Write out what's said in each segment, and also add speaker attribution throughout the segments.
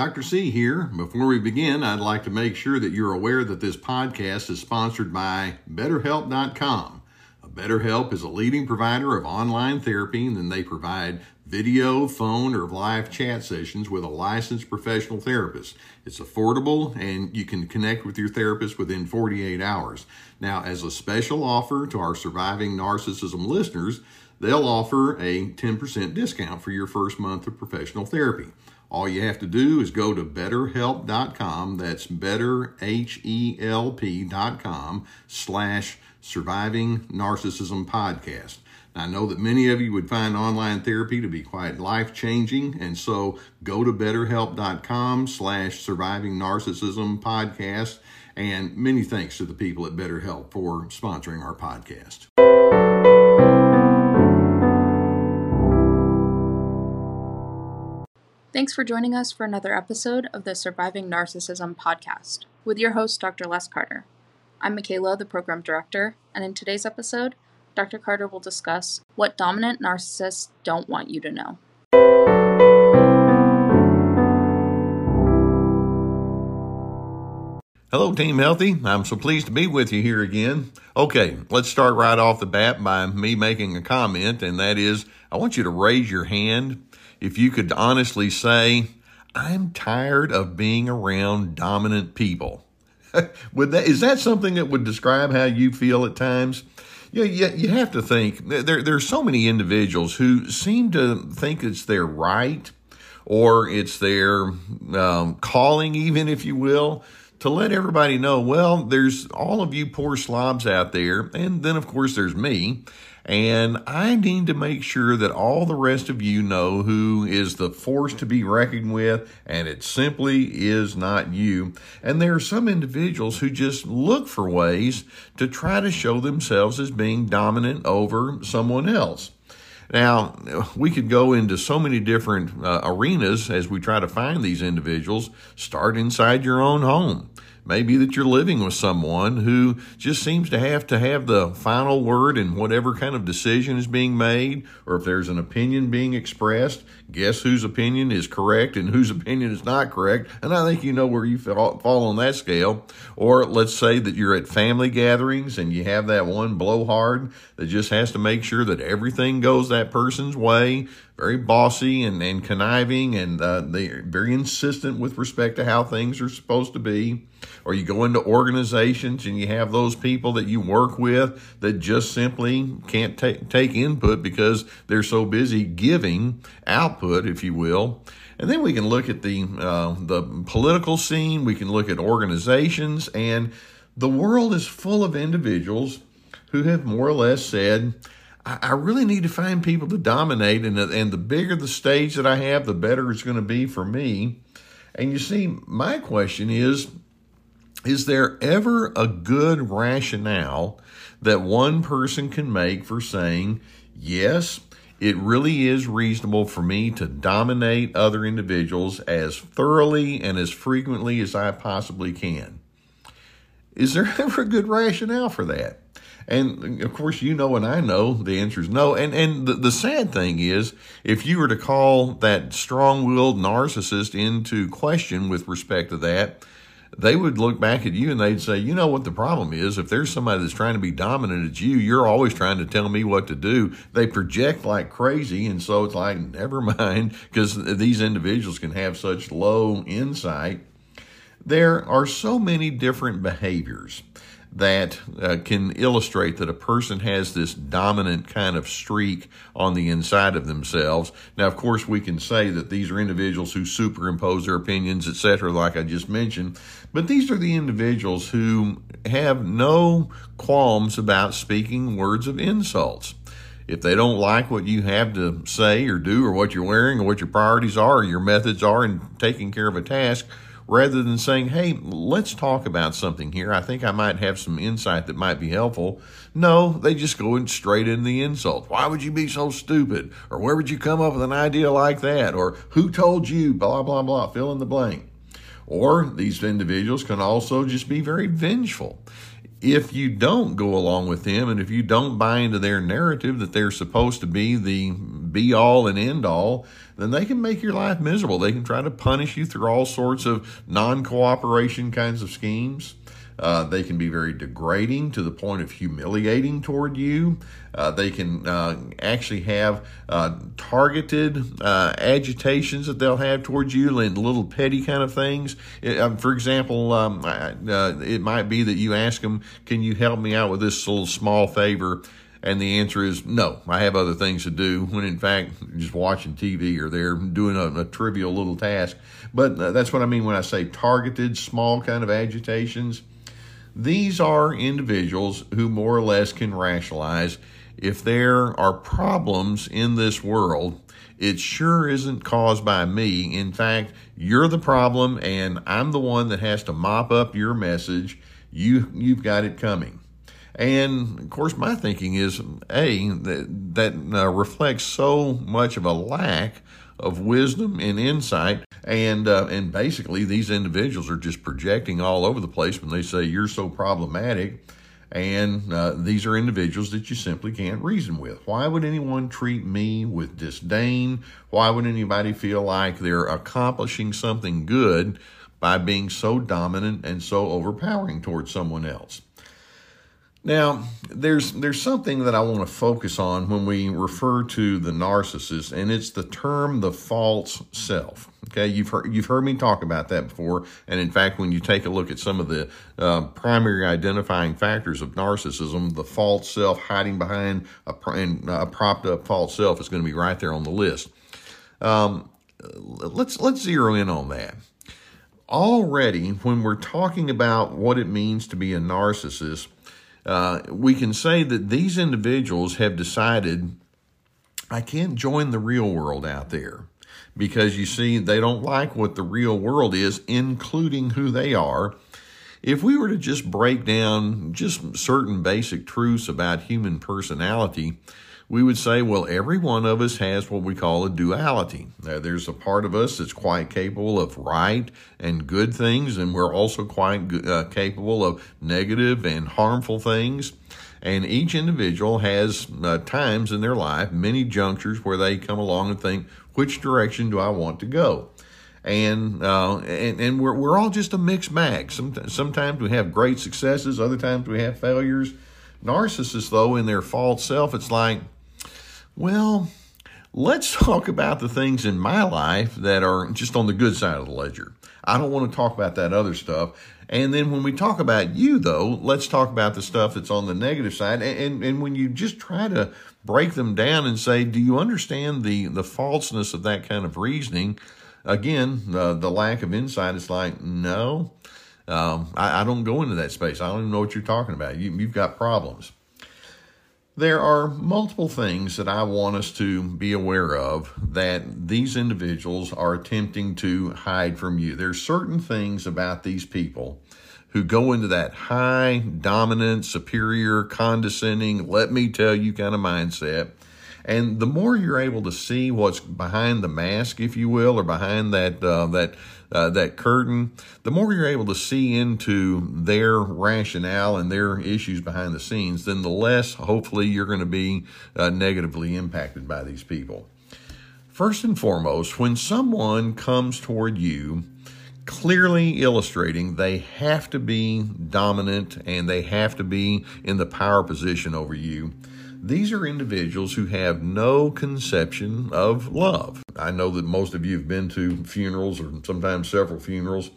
Speaker 1: Dr. C here. Before we begin, I'd like to make sure that you're aware that this podcast is sponsored by BetterHelp.com. BetterHelp is a leading provider of online therapy, and they provide video, phone, or live chat sessions with a licensed professional therapist. It's affordable, and you can connect with your therapist within 48 hours. Now, as a special offer to our surviving narcissism listeners, they'll offer a 10% discount for your first month of professional therapy. All you have to do is go to betterhelp.com. That's betterhelp.com slash surviving narcissism podcast. I know that many of you would find online therapy to be quite life changing, and so go to betterhelp.com slash surviving narcissism podcast. And many thanks to the people at BetterHelp for sponsoring our podcast.
Speaker 2: Thanks for joining us for another episode of the Surviving Narcissism podcast with your host, Dr. Les Carter. I'm Michaela, the program director, and in today's episode, Dr. Carter will discuss what dominant narcissists don't want you to know.
Speaker 1: Hello, Team Healthy. I'm so pleased to be with you here again. Okay, let's start right off the bat by me making a comment, and that is I want you to raise your hand if you could honestly say, I'm tired of being around dominant people. would that is that something that would describe how you feel at times? Yeah, you, you have to think there there's so many individuals who seem to think it's their right or it's their um, calling, even if you will, to let everybody know. Well, there's all of you poor slobs out there, and then of course there's me and I need to make sure that all the rest of you know who is the force to be reckoned with, and it simply is not you. And there are some individuals who just look for ways to try to show themselves as being dominant over someone else. Now, we could go into so many different uh, arenas as we try to find these individuals. Start inside your own home. Maybe that you're living with someone who just seems to have to have the final word in whatever kind of decision is being made, or if there's an opinion being expressed, guess whose opinion is correct and whose opinion is not correct. And I think you know where you fall on that scale. Or let's say that you're at family gatherings and you have that one blowhard that just has to make sure that everything goes that person's way very bossy and, and conniving and uh, they're very insistent with respect to how things are supposed to be. Or you go into organizations and you have those people that you work with that just simply can't take, take input because they're so busy giving output, if you will. And then we can look at the uh, the political scene. We can look at organizations, and the world is full of individuals who have more or less said, I, really need to find people to dominate, and and the bigger the stage that I have, the better it's going to be for me. And you see, my question is Is there ever a good rationale that one person can make for saying, yes, it really is reasonable for me to dominate other individuals as thoroughly and as frequently as I possibly can? Is there ever a good rationale for that? And of course, you know, and I know the answer is no. And and the, the sad thing is, if you were to call that strong-willed narcissist into question with respect to that, they would look back at you and they'd say, you know what the problem is? If there's somebody that's trying to be dominant at you, you're always trying to tell me what to do. They project like crazy. And so it's like, never mind, because these individuals can have such low insight. There are so many different behaviors that uh, can illustrate that a person has this dominant kind of streak on the inside of themselves. Now, of course, we can say that these are individuals who superimpose their opinions, etc., like I just mentioned, but these are the individuals who have no qualms about speaking words of insults If they don't like what you have to say or do or what you're wearing or what your priorities are or your methods are in taking care of a task, rather than saying, hey, let's talk about something here. I think I might have some insight that might be helpful. No, they just go in straight in the insult. Why would you be so stupid? Or where would you come up with an idea like that? Or who told you? Blah, blah, blah. Fill in the blank. Or these individuals can also just be very vengeful if you don't go along with them and if you don't buy into their narrative that they're supposed to be the be all and end all, then they can make your life miserable. They can try to punish you through all sorts of non cooperation kinds of schemes. Uh, they can be very degrading to the point of humiliating toward you. Uh, they can uh, actually have uh, targeted uh, agitations that they'll have towards you and little petty kind of things. It, um, for example, um, uh, it might be that you ask them, Can you help me out with this little small favor? And the answer is no, I have other things to do. When in fact, just watching TV or they're doing a, a trivial little task. But that's what I mean when I say targeted, small kind of agitations. These are individuals who more or less can rationalize if there are problems in this world, it sure isn't caused by me. In fact, you're the problem and I'm the one that has to mop up your message. You you've got it coming. And of course, my thinking is, a that that uh, reflects so much of a lack of wisdom and insight. And uh, and basically, these individuals are just projecting all over the place when they say you're so problematic. And uh, these are individuals that you simply can't reason with. Why would anyone treat me with disdain? Why would anybody feel like they're accomplishing something good by being so dominant and so overpowering towards someone else? Now, there's there's something that I want to focus on when we refer to the narcissist, and it's the term the false self. Okay, you've heard you've heard me talk about that before, and in fact, when you take a look at some of the uh, primary identifying factors of narcissism, the false self hiding behind a, a propped up false self is going to be right there on the list. Um, let's let's zero in on that. Already, when we're talking about what it means to be a narcissist uh, we can say that these individuals have decided I can't join the real world out there because you see, they don't like what the real world is, including who they are. If we were to just break down just certain basic truths about human personality, we would say, well, every one of us has what we call a duality. there's a part of us that's quite capable of right and good things, and we're also quite uh, capable of negative and harmful things. And each individual has uh, times in their life, many junctures where they come along and think, which direction do I want to go? And, uh, and and we're we're all just a mixed bag. Sometimes, sometimes we have great successes, other times we have failures. Narcissists, though, in their false self, it's like well, let's talk about the things in my life that are just on the good side of the ledger. I don't want to talk about that other stuff. And then when we talk about you, though, let's talk about the stuff that's on the negative side. And, and, and, when you just try to break them down and say, do you understand the, the falseness of that kind of reasoning? Again, uh, the lack of insight is like, no, um, I, I, don't go into that space. I don't even know what you're talking about. You, you've got problems. There are multiple things that I want us to be aware of that these individuals are attempting to hide from you. There's certain things about these people who go into that high, dominant, superior, condescending, let me tell you kind of mindset. And the more you're able to see what's behind the mask, if you will, or behind that uh, that uh, that curtain, the more you're able to see into their rationale and their issues behind the scenes, then the less, hopefully, you're going to be uh, negatively impacted by these people. First and foremost, when someone comes toward you, clearly illustrating they have to be dominant and they have to be in the power position over you these are individuals who have no conception of love. I know that most of you have been to funerals or sometimes several funerals.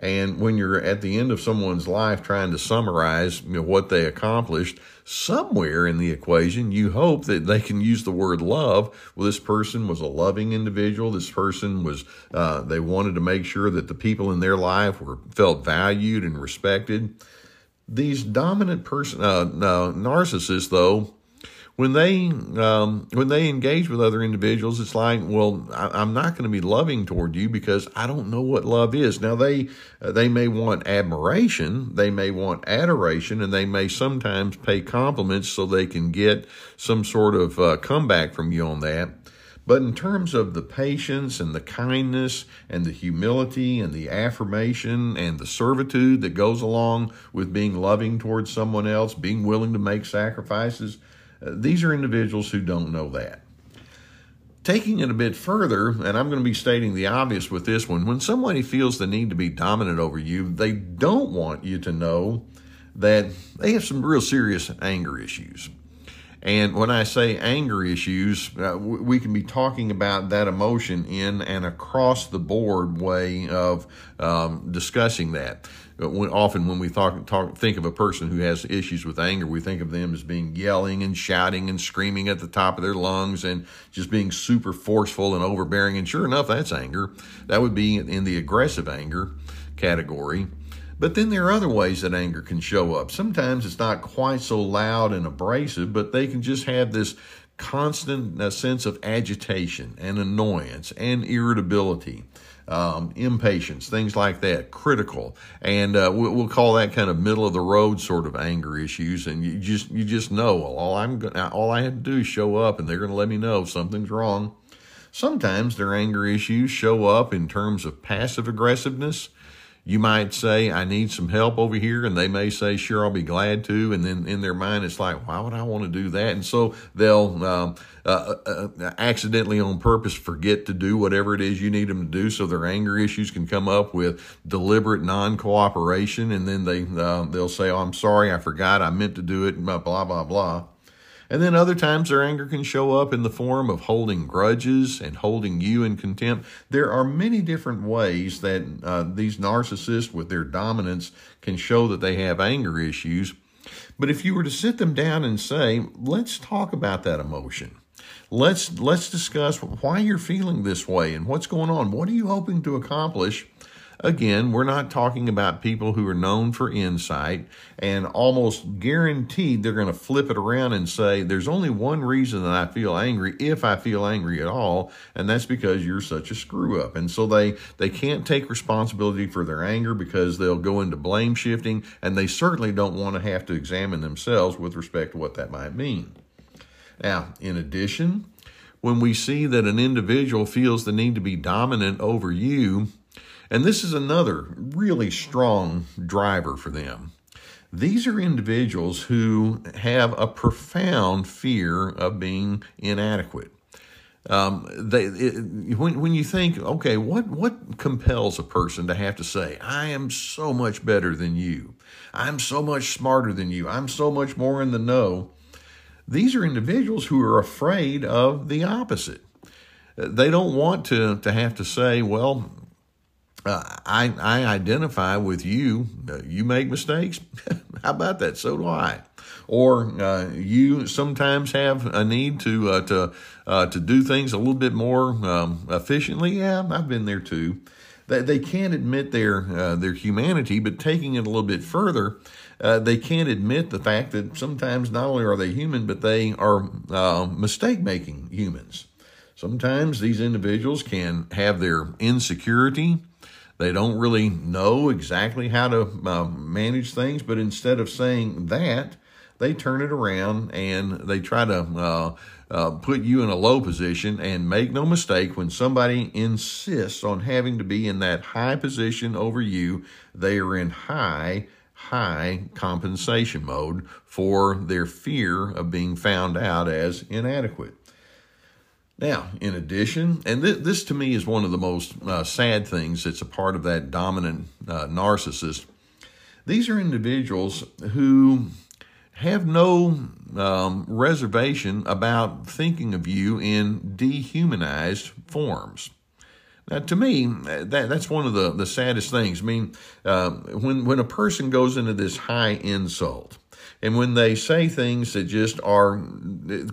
Speaker 1: And when you're at the end of someone's life trying to summarize you know, what they accomplished, somewhere in the equation, you hope that they can use the word love. Well, this person was a loving individual. This person was, uh, they wanted to make sure that the people in their life were felt valued and respected. These dominant person, uh, uh, narcissists, though, when they um, when they engage with other individuals, it's like, well, I, am not going to be loving toward you because I don't know what love is. Now they uh, they may want admiration, they may want adoration, and they may sometimes pay compliments so they can get some sort of uh, comeback from you on that. But in terms of the patience and the kindness and the humility and the affirmation and the servitude that goes along with being loving towards someone else, being willing to make sacrifices, these are individuals who don't know that. Taking it a bit further, and I'm going to be stating the obvious with this one, when somebody feels the need to be dominant over you, they don't want you to know that they have some real serious anger issues. And when I say anger issues, uh, we can be talking about that emotion in an across the board way of um, discussing that. Often, when we talk, talk, think of a person who has issues with anger, we think of them as being yelling and shouting and screaming at the top of their lungs and just being super forceful and overbearing. And sure enough, that's anger. That would be in the aggressive anger category. But then there are other ways that anger can show up. Sometimes it's not quite so loud and abrasive, but they can just have this constant uh, sense of agitation and annoyance and irritability. Um, impatience, things like that, critical, and uh, we'll, call that kind of middle of the road sort of anger issues. And you just you just know well, all I'm gonna, all I have to do is show up, and they're going to let me know if something's wrong. Sometimes their anger issues show up in terms of passive aggressiveness you might say, I need some help over here, and they may say, Sure, I'll be glad to. And then in their mind, it's like, Why would I want to do that? And so they'll um, uh, uh, uh, accidentally, on purpose, forget to do whatever it is you need them to do. So their anger issues can come up with deliberate non cooperation. And then they, uh, they'll say, Oh, I'm sorry, I forgot, I meant to do it, blah, blah, blah, blah. And then other times their anger can show up in the form of holding grudges and holding you in contempt. There are many different ways that uh, these narcissists, with their dominance, can show that they have anger issues. But if you were to sit them down and say, let's talk about that emotion. Let's let's discuss why you're feeling this way and what's going on. What are you hoping to accomplish? Again, we're not talking about people who are known for insight and almost guaranteed they're going to flip it around and say, There's only one reason that I feel angry, if I feel angry at all, and that's because you're such a screw up. And so they, they can't take responsibility for their anger because they'll go into blame shifting, and they certainly don't want to have to examine themselves with respect to what that might mean. Now, in addition, when we see that an individual feels the need to be dominant over you, and this is another really strong driver for them. These are individuals who have a profound fear of being inadequate. Um, they, it, when, when you think, okay, what, what compels a person to have to say, I am so much better than you, I'm so much smarter than you, I'm so much more in the know, these are individuals who are afraid of the opposite. They don't want to, to have to say, well, I, I identify with you. Uh, you make mistakes. How about that? So do I. Or uh, you sometimes have a need to uh, to uh, to do things a little bit more um, efficiently. Yeah, I've been there too. They, they can't admit their uh, their humanity, but taking it a little bit further, they can't admit the fact that sometimes not only are they human, but they are mistake making humans. Sometimes these individuals can have their insecurity they don't really know exactly how to uh, manage things, but instead of saying that, they turn it around and they try to uh, uh, put you in a low position. And make no mistake, when somebody insists on having to be in that high position over you, they are in high, high compensation mode for their fear of being found out as inadequate. Now, in addition, and th- this to me is one of the most uh, sad things that's a part of that dominant uh, narcissist. These are individuals who have no um, reservation about thinking of you in dehumanized forms. Now, to me, that, that's one of the, the saddest things. I mean, uh, when, when a person goes into this high insult, and when they say things that just are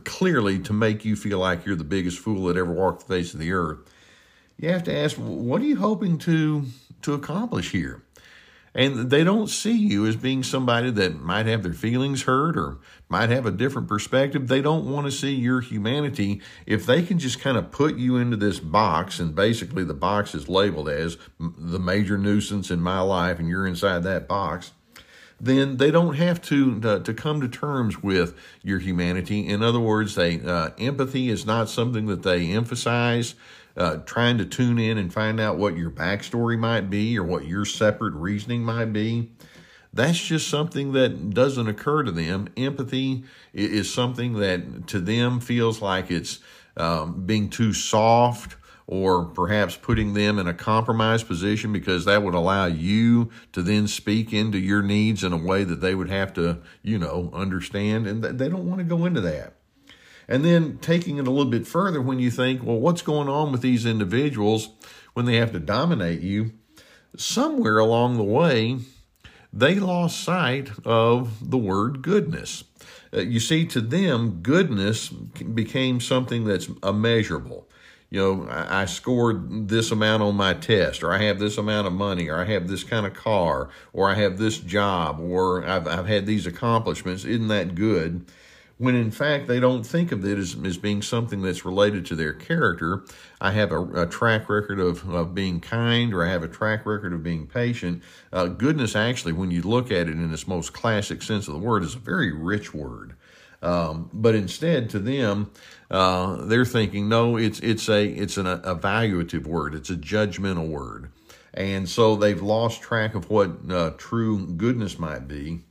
Speaker 1: clearly to make you feel like you're the biggest fool that ever walked the face of the earth, you have to ask, what are you hoping to to accomplish here? And they don't see you as being somebody that might have their feelings hurt or might have a different perspective. They don't want to see your humanity. If they can just kind of put you into this box, and basically the box is labeled as the major nuisance in my life, and you're inside that box, then they don't have to uh, to come to terms with your humanity. In other words, they uh, empathy is not something that they emphasize uh, trying to tune in and find out what your backstory might be or what your separate reasoning might be. That's just something that doesn't occur to them. Empathy is something that to them feels like it's um, being too soft or perhaps putting them in a compromised position because that would allow you to then speak into your needs in a way that they would have to, you know, understand. And they don't want to go into that. And then taking it a little bit further, when you think, well, what's going on with these individuals when they have to dominate you? Somewhere along the way, they lost sight of the word goodness. Uh, you see, to them, goodness became something that's immeasurable. You know, I, scored this amount on my test, or I have this amount of money, or I have this kind of car, or I have this job, or I've, I've had these accomplishments. Isn't that good? when in fact they don't think of it as, as being something that's related to their character. I have a, a track record of, of being kind, or I have a track record of being patient. Uh, goodness, actually, when you look at it in its most classic sense of the word, is a very rich word. Um, but instead, to them, uh, they're thinking, no, it's it's a it's an evaluative word. It's a judgmental word, and so they've lost track of what uh, true goodness might be.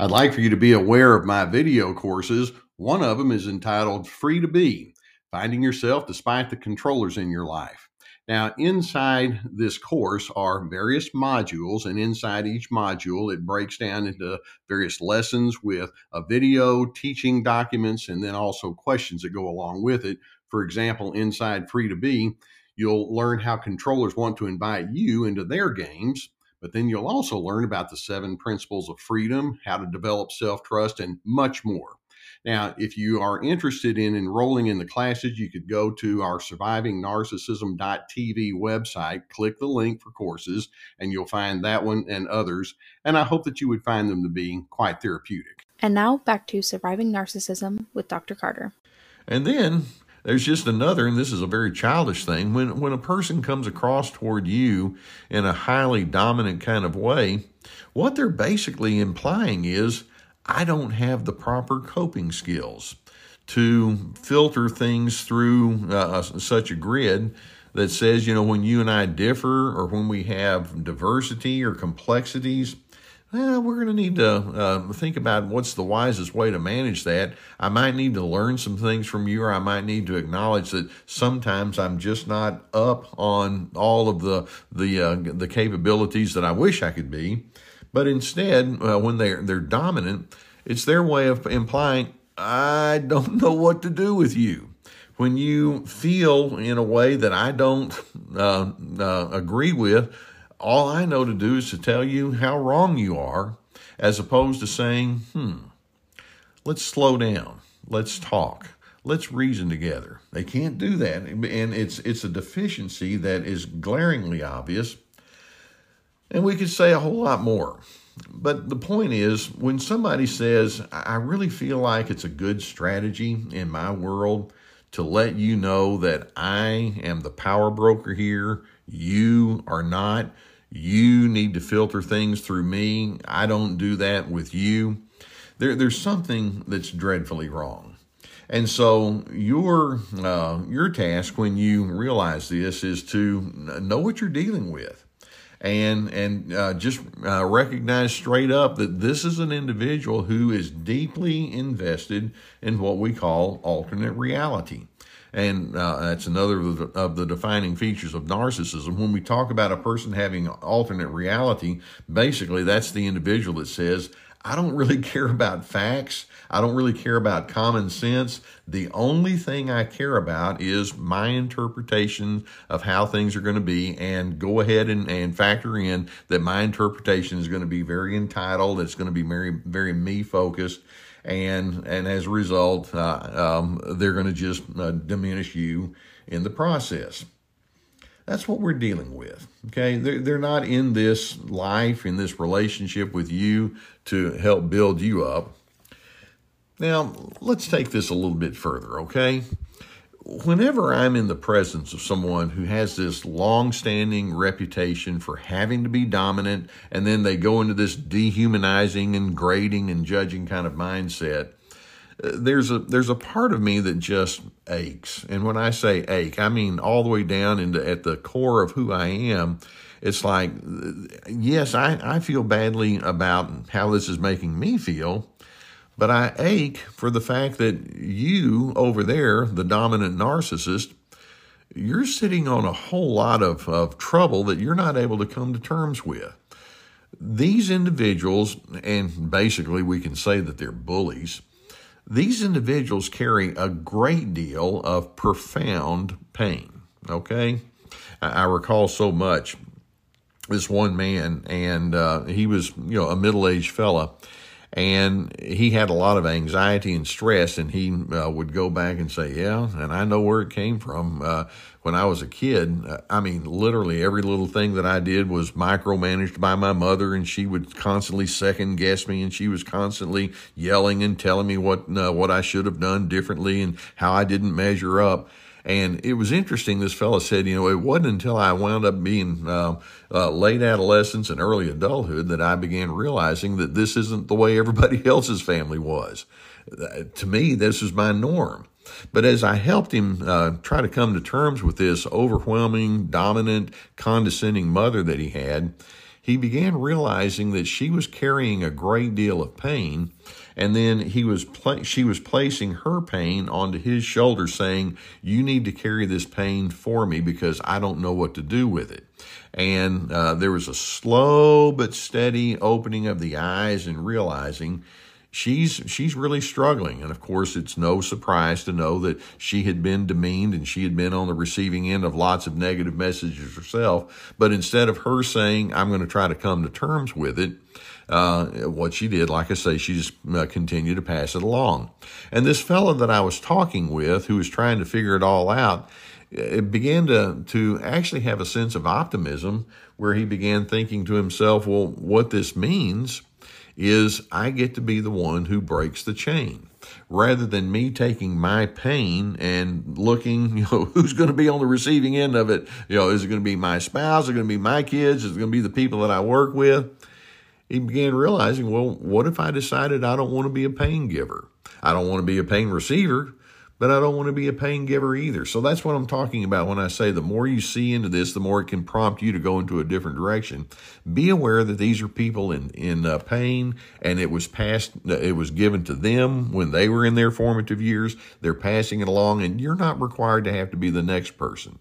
Speaker 1: I'd like for you to be aware of my video courses. One of them is entitled Free to Be Finding Yourself Despite the Controllers in Your Life. Now, inside this course are various modules, and inside each module, it breaks down into various lessons with a video, teaching documents, and then also questions that go along with it. For example, inside Free to Be, you'll learn how controllers want to invite you into their games but then you'll also learn about the seven principles of freedom, how to develop self trust, and much more. Now, if you are interested in enrolling in the classes, you could go to our survivingnarcissism.tv website, click the link for courses, and you'll find that one and others. And I hope that you would find them to be quite therapeutic.
Speaker 2: And now back to Surviving Narcissism with Dr. Carter.
Speaker 1: And then there's just another, and this is a very childish thing. When when a person comes across toward you in a highly dominant kind of way, what they're basically implying is, I don't have the proper coping skills to filter things through uh, such a grid that says, you know, when you and I differ or when we have diversity or complexities, eh, we're going to need to uh, think about what's the wisest way to manage that. I might need to learn some things from you, or I might need to acknowledge that sometimes I'm just not up on all of the the uh, the capabilities that I wish I could be. But instead, uh, when they're they're dominant, it's their way of implying I don't know what to do with you. When you feel in a way that I don't uh, uh, agree with, all I know to do is to tell you how wrong you are, as opposed to saying, hmm, let's slow down, let's talk, let's reason together. They can't do that. And it's, it's a deficiency that is glaringly obvious. And we could say a whole lot more. But the point is, when somebody says, I really feel like it's a good strategy in my world to let you know that I am the power broker here, you are not you need to filter things through me. I don't do that with you. There, there's something that's dreadfully wrong. And so your uh, your task when you realize this is to know what you're dealing with, and and uh, just uh, recognize straight up that this is an individual who is deeply invested in what we call alternate reality. And uh, that's another of the, of the defining features of narcissism. When we talk about a person having alternate reality, basically that's the individual that says, I don't really care about facts. I don't really care about common sense. The only thing I care about is my interpretation of how things are going to be and go ahead and, and factor in that my interpretation is going to be very entitled. It's going to be very, very me focused. And, and as a result, uh, um, they're going to just uh, diminish you in the process. That's what we're dealing with. Okay. They're, they're not in this life, in this relationship with you to help build you up. Now, let's take this a little bit further, okay? Whenever I'm in the presence of someone who has this long standing reputation for having to be dominant, and then they go into this dehumanizing and grading and judging kind of mindset, uh, there's a there's a part of me that just aches. And when I say ache, I mean all the way down into at the core of who I am. It's like, uh, yes, I, I feel badly about how this is making me feel, but I ache for the fact that you over there, the dominant narcissist, you're sitting on a whole lot of, of trouble that you're not able to come to terms with. These individuals, and basically we can say that they're bullies, these individuals carry a great deal of profound pain. Okay? I, recall so much this one man, and uh, he was, you know, a middle aged fella, and he had a lot of anxiety and stress, and he uh, would go back and say, "Yeah," and I know where it came from. Uh, when I was a kid, uh, I mean, literally every little thing that I did was micromanaged by my mother, and she would constantly second guess me, and she was constantly yelling and telling me what uh, what I should have done differently and how I didn't measure up. And it was interesting. This fellow said, you know, it wasn't until I wound up being uh, uh, late adolescence and early adulthood that I began realizing that this isn't the way everybody else's family was. Uh, to me, this is my norm. But as I helped him uh, try to come to terms with this overwhelming, dominant, condescending mother that he had, he began realizing that she was carrying a great deal of pain and then he was pla- she was placing her pain onto his shoulders saying you need to carry this pain for me because i don't know what to do with it. And uh, there was a slow but steady opening of the eyes and realizing she's she's really struggling. And of course it's no surprise to know that she had been demeaned and she had been on the receiving end of lots of negative messages herself. But instead of her saying i'm going to try to come to terms with it uh, what she did like i say she just uh, continued to pass it along and this fellow that i was talking with who was trying to figure it all out it began to to actually have a sense of optimism where he began thinking to himself well what this means is I get to be the one who breaks the chain rather than me taking my pain and looking, you know, who's going to be on the receiving end of it. You know, is it going to be my spouse? Is it going to be my kids? Is it going to be the people that I work with? He began realizing, well, what if I decided I don't want to be a pain giver? I don't want to be a pain receiver but I don't want to be a pain giver either. So that's what I'm talking about when I say the more you see into this, the more it can prompt you to go into a different direction. Be aware that these are people in in uh, pain, and it was passed, it was given to them when they were in their formative years. They're passing it along, and you're not required to have to be the next person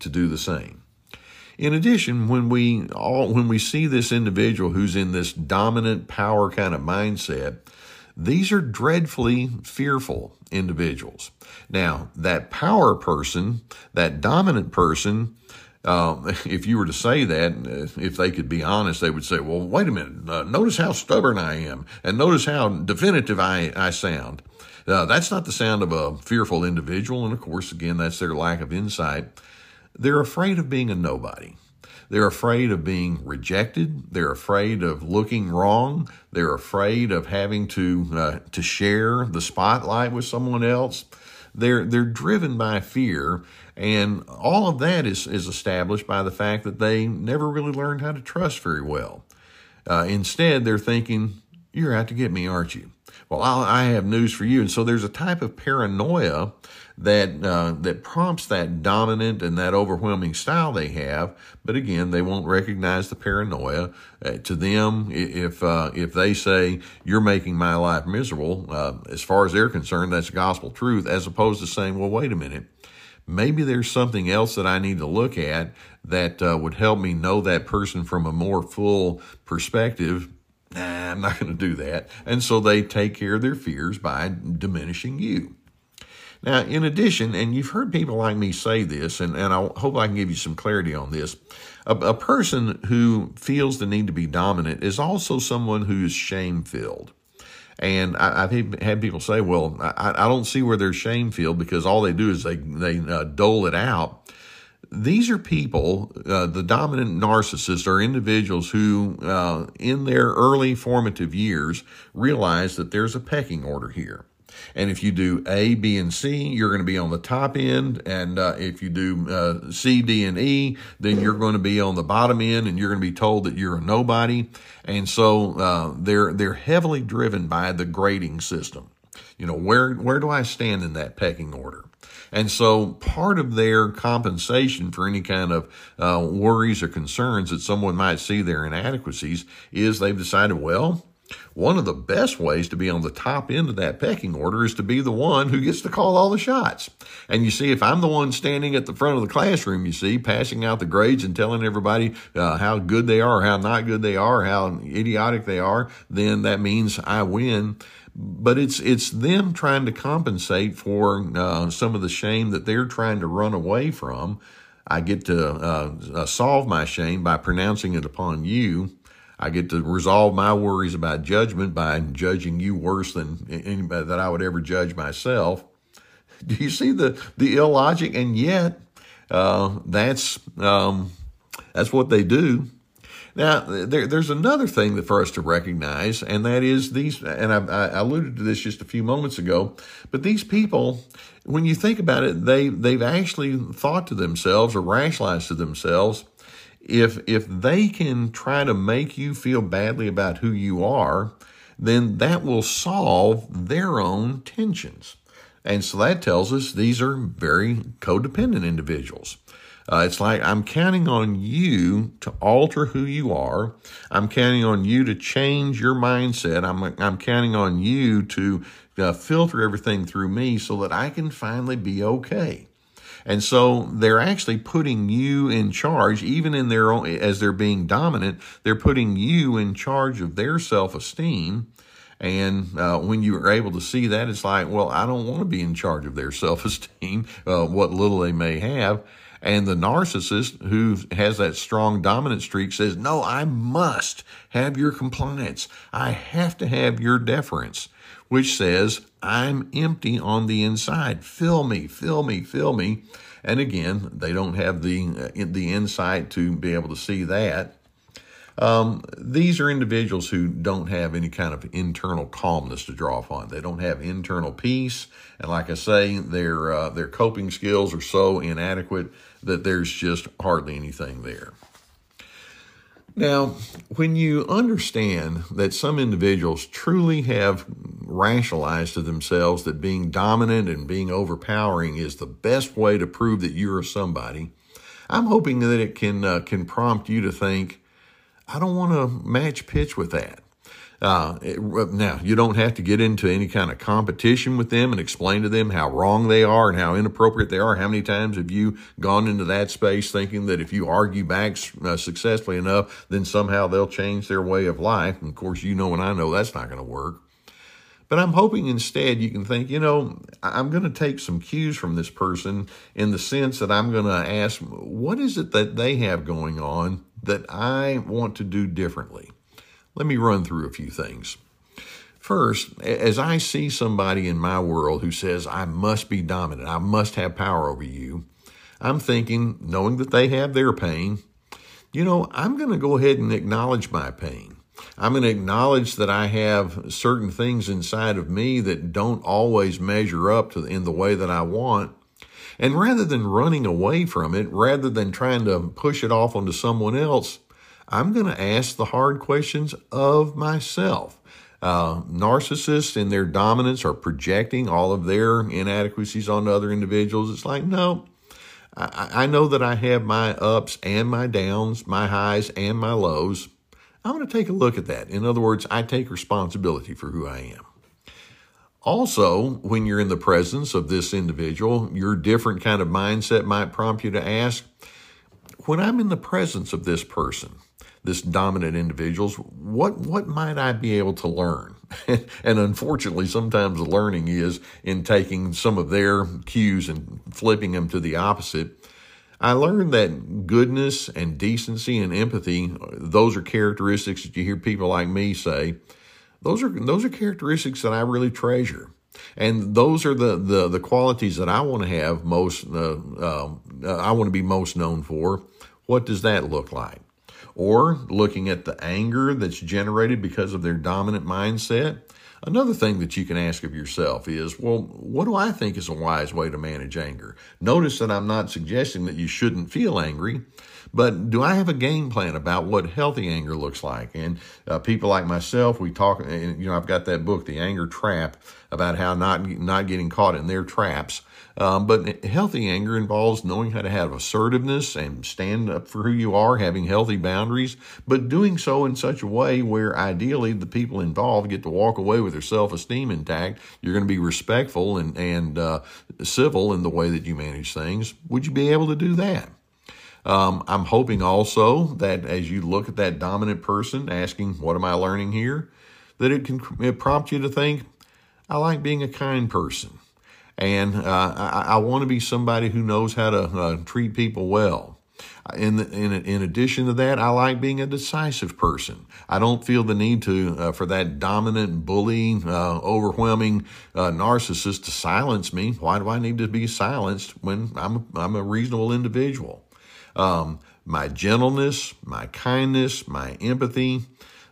Speaker 1: to do the same. In addition, when we all when we see this individual who's in this dominant power kind of mindset, these are dreadfully fearful individuals. Now, that power person, that dominant person, um, if you were to say that, uh, if they could be honest, they would say, well, wait a minute, uh, notice how stubborn I am, and notice how definitive I, I sound. Uh, that's not the sound of a fearful individual, and of course, again, that's their lack of insight. They're afraid of being a nobody. They're afraid of being rejected. They're afraid of looking wrong. They're afraid of having to uh, to share the spotlight with someone else. They're they're driven by fear, and all of that is is established by the fact that they never really learned how to trust very well. Uh, instead, they're thinking, "You're out to get me, aren't you?" Well, I'll, I have news for you. And so there's a type of paranoia that uh, that prompts that dominant and that overwhelming style they have. But again, they won't recognize the paranoia. Uh, to them, if uh, if they say you're making my life miserable, uh, as far as they're concerned, that's gospel truth. As opposed to saying, well, wait a minute, maybe there's something else that I need to look at that uh, would help me know that person from a more full perspective nah, I'm not going to do that. And so they take care of their fears by diminishing you. Now, in addition, and you've heard people like me say this, and, and I hope I can give you some clarity on this. A, a person who feels the need to be dominant is also someone who is shame filled. And I, have had people say, well, I, I, don't see where they're shame filled because all they do is they, they uh, dole it out. These are people, uh, the dominant narcissists are individuals who, uh, in their early formative years, realize that there's a pecking order here. And if you do A, B, and C, you're going to be on the top end. And uh, if you do uh, C, D, and E, then you're going to be on the bottom end, and you're going to be told that you're a nobody. And so uh, they're they're heavily driven by the grading system. You know, where where do I stand in that pecking order? And so part of their compensation for any kind of uh, worries or concerns that someone might see their inadequacies is they've decided, well, one of the best ways to be on the top end of that pecking order is to be the one who gets to call all the shots. And you see, if I'm the one standing at the front of the classroom, you see, passing out the grades and telling everybody uh, how good they are, how not good they are, how idiotic they are, then that means I win. But it's it's them trying to compensate for uh, some of the shame that they're trying to run away from. I get to uh, uh solve my shame by pronouncing it upon you I get to resolve my worries about judgment by judging you worse than anybody that I would ever judge myself. Do you see the the illogic? And yet, uh, that's um, that's what they do. Now, there, there's another thing that for us to recognize, and that is these. And I, I alluded to this just a few moments ago. But these people, when you think about it, they they've actually thought to themselves or rationalized to themselves if if they can try to make you feel badly about who you are, then that will solve their own tensions. And so that tells us these are very codependent individuals. Uh, it's like I'm counting on you to alter who you are. I'm counting on you to change your mindset. I'm I'm counting on you to uh, filter everything through me so that I can finally be okay. And so they're actually putting you in charge, even in their own, as they're being dominant, they're putting you in charge of their self esteem. And uh, when you are able to see that, it's like, well, I don't want to be in charge of their self esteem, uh, what little they may have. And the narcissist who has that strong dominant streak says, no, I must have your compliance. I have to have your deference which says, I'm empty on the inside. Fill me, fill me, fill me. And again, they don't have the, uh, the insight to be able to see that. Um, these are individuals who don't have any kind of internal calmness to draw upon. They don't have internal peace, and like I say, their uh, their coping skills are so inadequate that there's just hardly anything there. Now, when you understand that some individuals truly have rationalized to themselves that being dominant and being overpowering is the best way to prove that you're somebody, I'm hoping that it can uh, can prompt you to think, I don't want to match pitch with that. Uh, it, now, you don't have to get into any kind of competition with them and explain to them how wrong they are and how inappropriate they are. How many times have you gone into that space thinking that if you argue back uh, successfully enough, then somehow they'll change their way of life? And of course, you know and I know that's not going to work. But I'm hoping instead you can think, you know, I'm going to take some cues from this person in the sense that I'm going to ask, what is it that they have going on that I want to do differently? Let me run through a few things. First, as I see somebody in my world who says, I must be dominant, I must have power over you, I'm thinking, knowing that they have their pain, you know, I'm going to go ahead and acknowledge my pain. I'm going to acknowledge that I have certain things inside of me that don't always measure up to in the way that I want. And rather than running away from it, rather than trying to push it off onto someone else, I'm going to ask the hard questions of myself. Uh, narcissists in their dominance are projecting all of their inadequacies onto other individuals. It's like, no, I, I know that I have my ups and my downs, my highs and my lows. I'm going to take a look at that. In other words, I take responsibility for who I am. Also, when you're in the presence of this individual, your different kind of mindset might prompt you to ask, when I'm in the presence of this person, this dominant individuals, what what might I be able to learn? and unfortunately, sometimes the learning is in taking some of their cues and flipping them to the opposite. I learned that goodness and decency and empathy, those are characteristics that you hear people like me say. Those are those are characteristics that I really treasure. And those are the, the, the qualities that I want to have most, uh, uh, I want to be most known for. What does that look like? Or looking at the anger that's generated because of their dominant mindset. Another thing that you can ask of yourself is, well, what do I think is a wise way to manage anger? Notice that I'm not suggesting that you shouldn't feel angry, but do I have a game plan about what healthy anger looks like? And uh, people like myself, we talk, and you know, I've got that book, The Anger Trap, about how not not getting caught in their traps. Um, but healthy anger involves knowing how to have assertiveness and stand up for who you are, having healthy boundaries, but doing so in such a way where ideally the people involved get to walk away with their self esteem intact. You're going to be respectful and, and uh, civil in the way that you manage things. Would you be able to do that? Um, I'm hoping also that as you look at that dominant person asking, What am I learning here? that it can it prompt you to think, I like being a kind person. And uh, I, I want to be somebody who knows how to uh, treat people well. In, the, in, in addition to that, I like being a decisive person. I don't feel the need to uh, for that dominant, bully, uh, overwhelming uh, narcissist to silence me. Why do I need to be silenced when I'm I'm a reasonable individual? Um, my gentleness, my kindness, my empathy.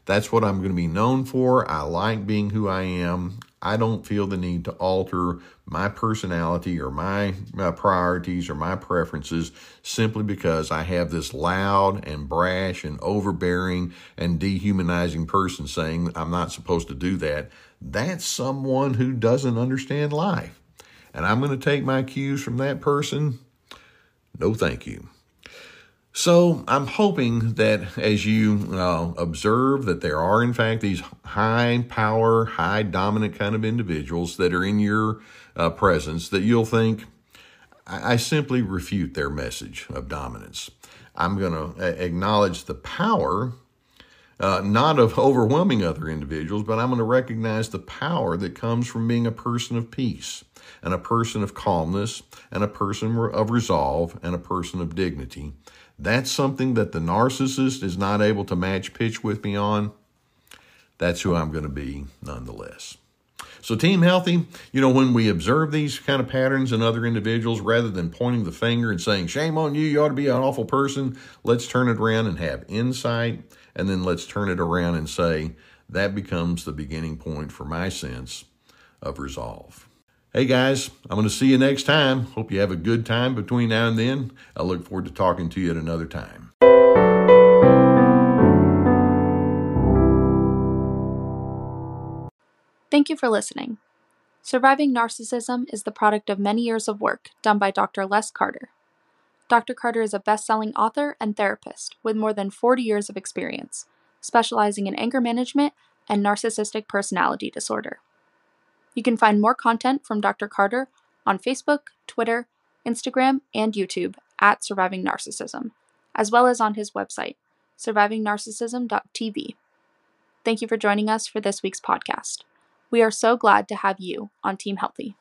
Speaker 1: That's what I'm going to be known for. I like being who I am. I don't feel the need to alter my personality or my, my, priorities or my preferences simply because I have this loud and brash and overbearing and dehumanizing person saying I'm not supposed to do that. That's someone who doesn't understand life. And I'm going to take my cues from that person. No, thank you. So I'm hoping that as you uh, observe that there are, in fact, these high power, high dominant kind of individuals that are in your uh, presence, that you'll think, I, I simply refute their message of dominance. I'm going to acknowledge the power, uh, not of overwhelming other individuals, but I'm going to recognize the power that comes from being a person of peace and a person of calmness and a person of resolve and a person of dignity that's something that the narcissist is not able to match pitch with me on. That's who I'm going to be nonetheless. So, Team Healthy, you know, when we observe these kind of patterns in other individuals, rather than pointing the finger and saying, shame on you, you ought to be an awful person, let's turn it around and have insight. And then let's turn it around and say, that becomes the beginning point for my sense of resolve. Hey guys, I'm going to see you next time. Hope you have a good time between now and then. I look forward to talking to you at another time.
Speaker 2: Thank you for listening. Surviving Narcissism is the product of many years of work done by Dr. Les Carter. Dr. Carter is a best selling author and therapist with more than 40 years of experience, specializing in anger management and narcissistic personality disorder. You can find more content from Dr. Carter on Facebook, Twitter, Instagram, and YouTube at Surviving Narcissism, as well as on his website, survivingnarcissism.tv. Thank you for joining us for this week's podcast. We are so glad to have you on Team Healthy.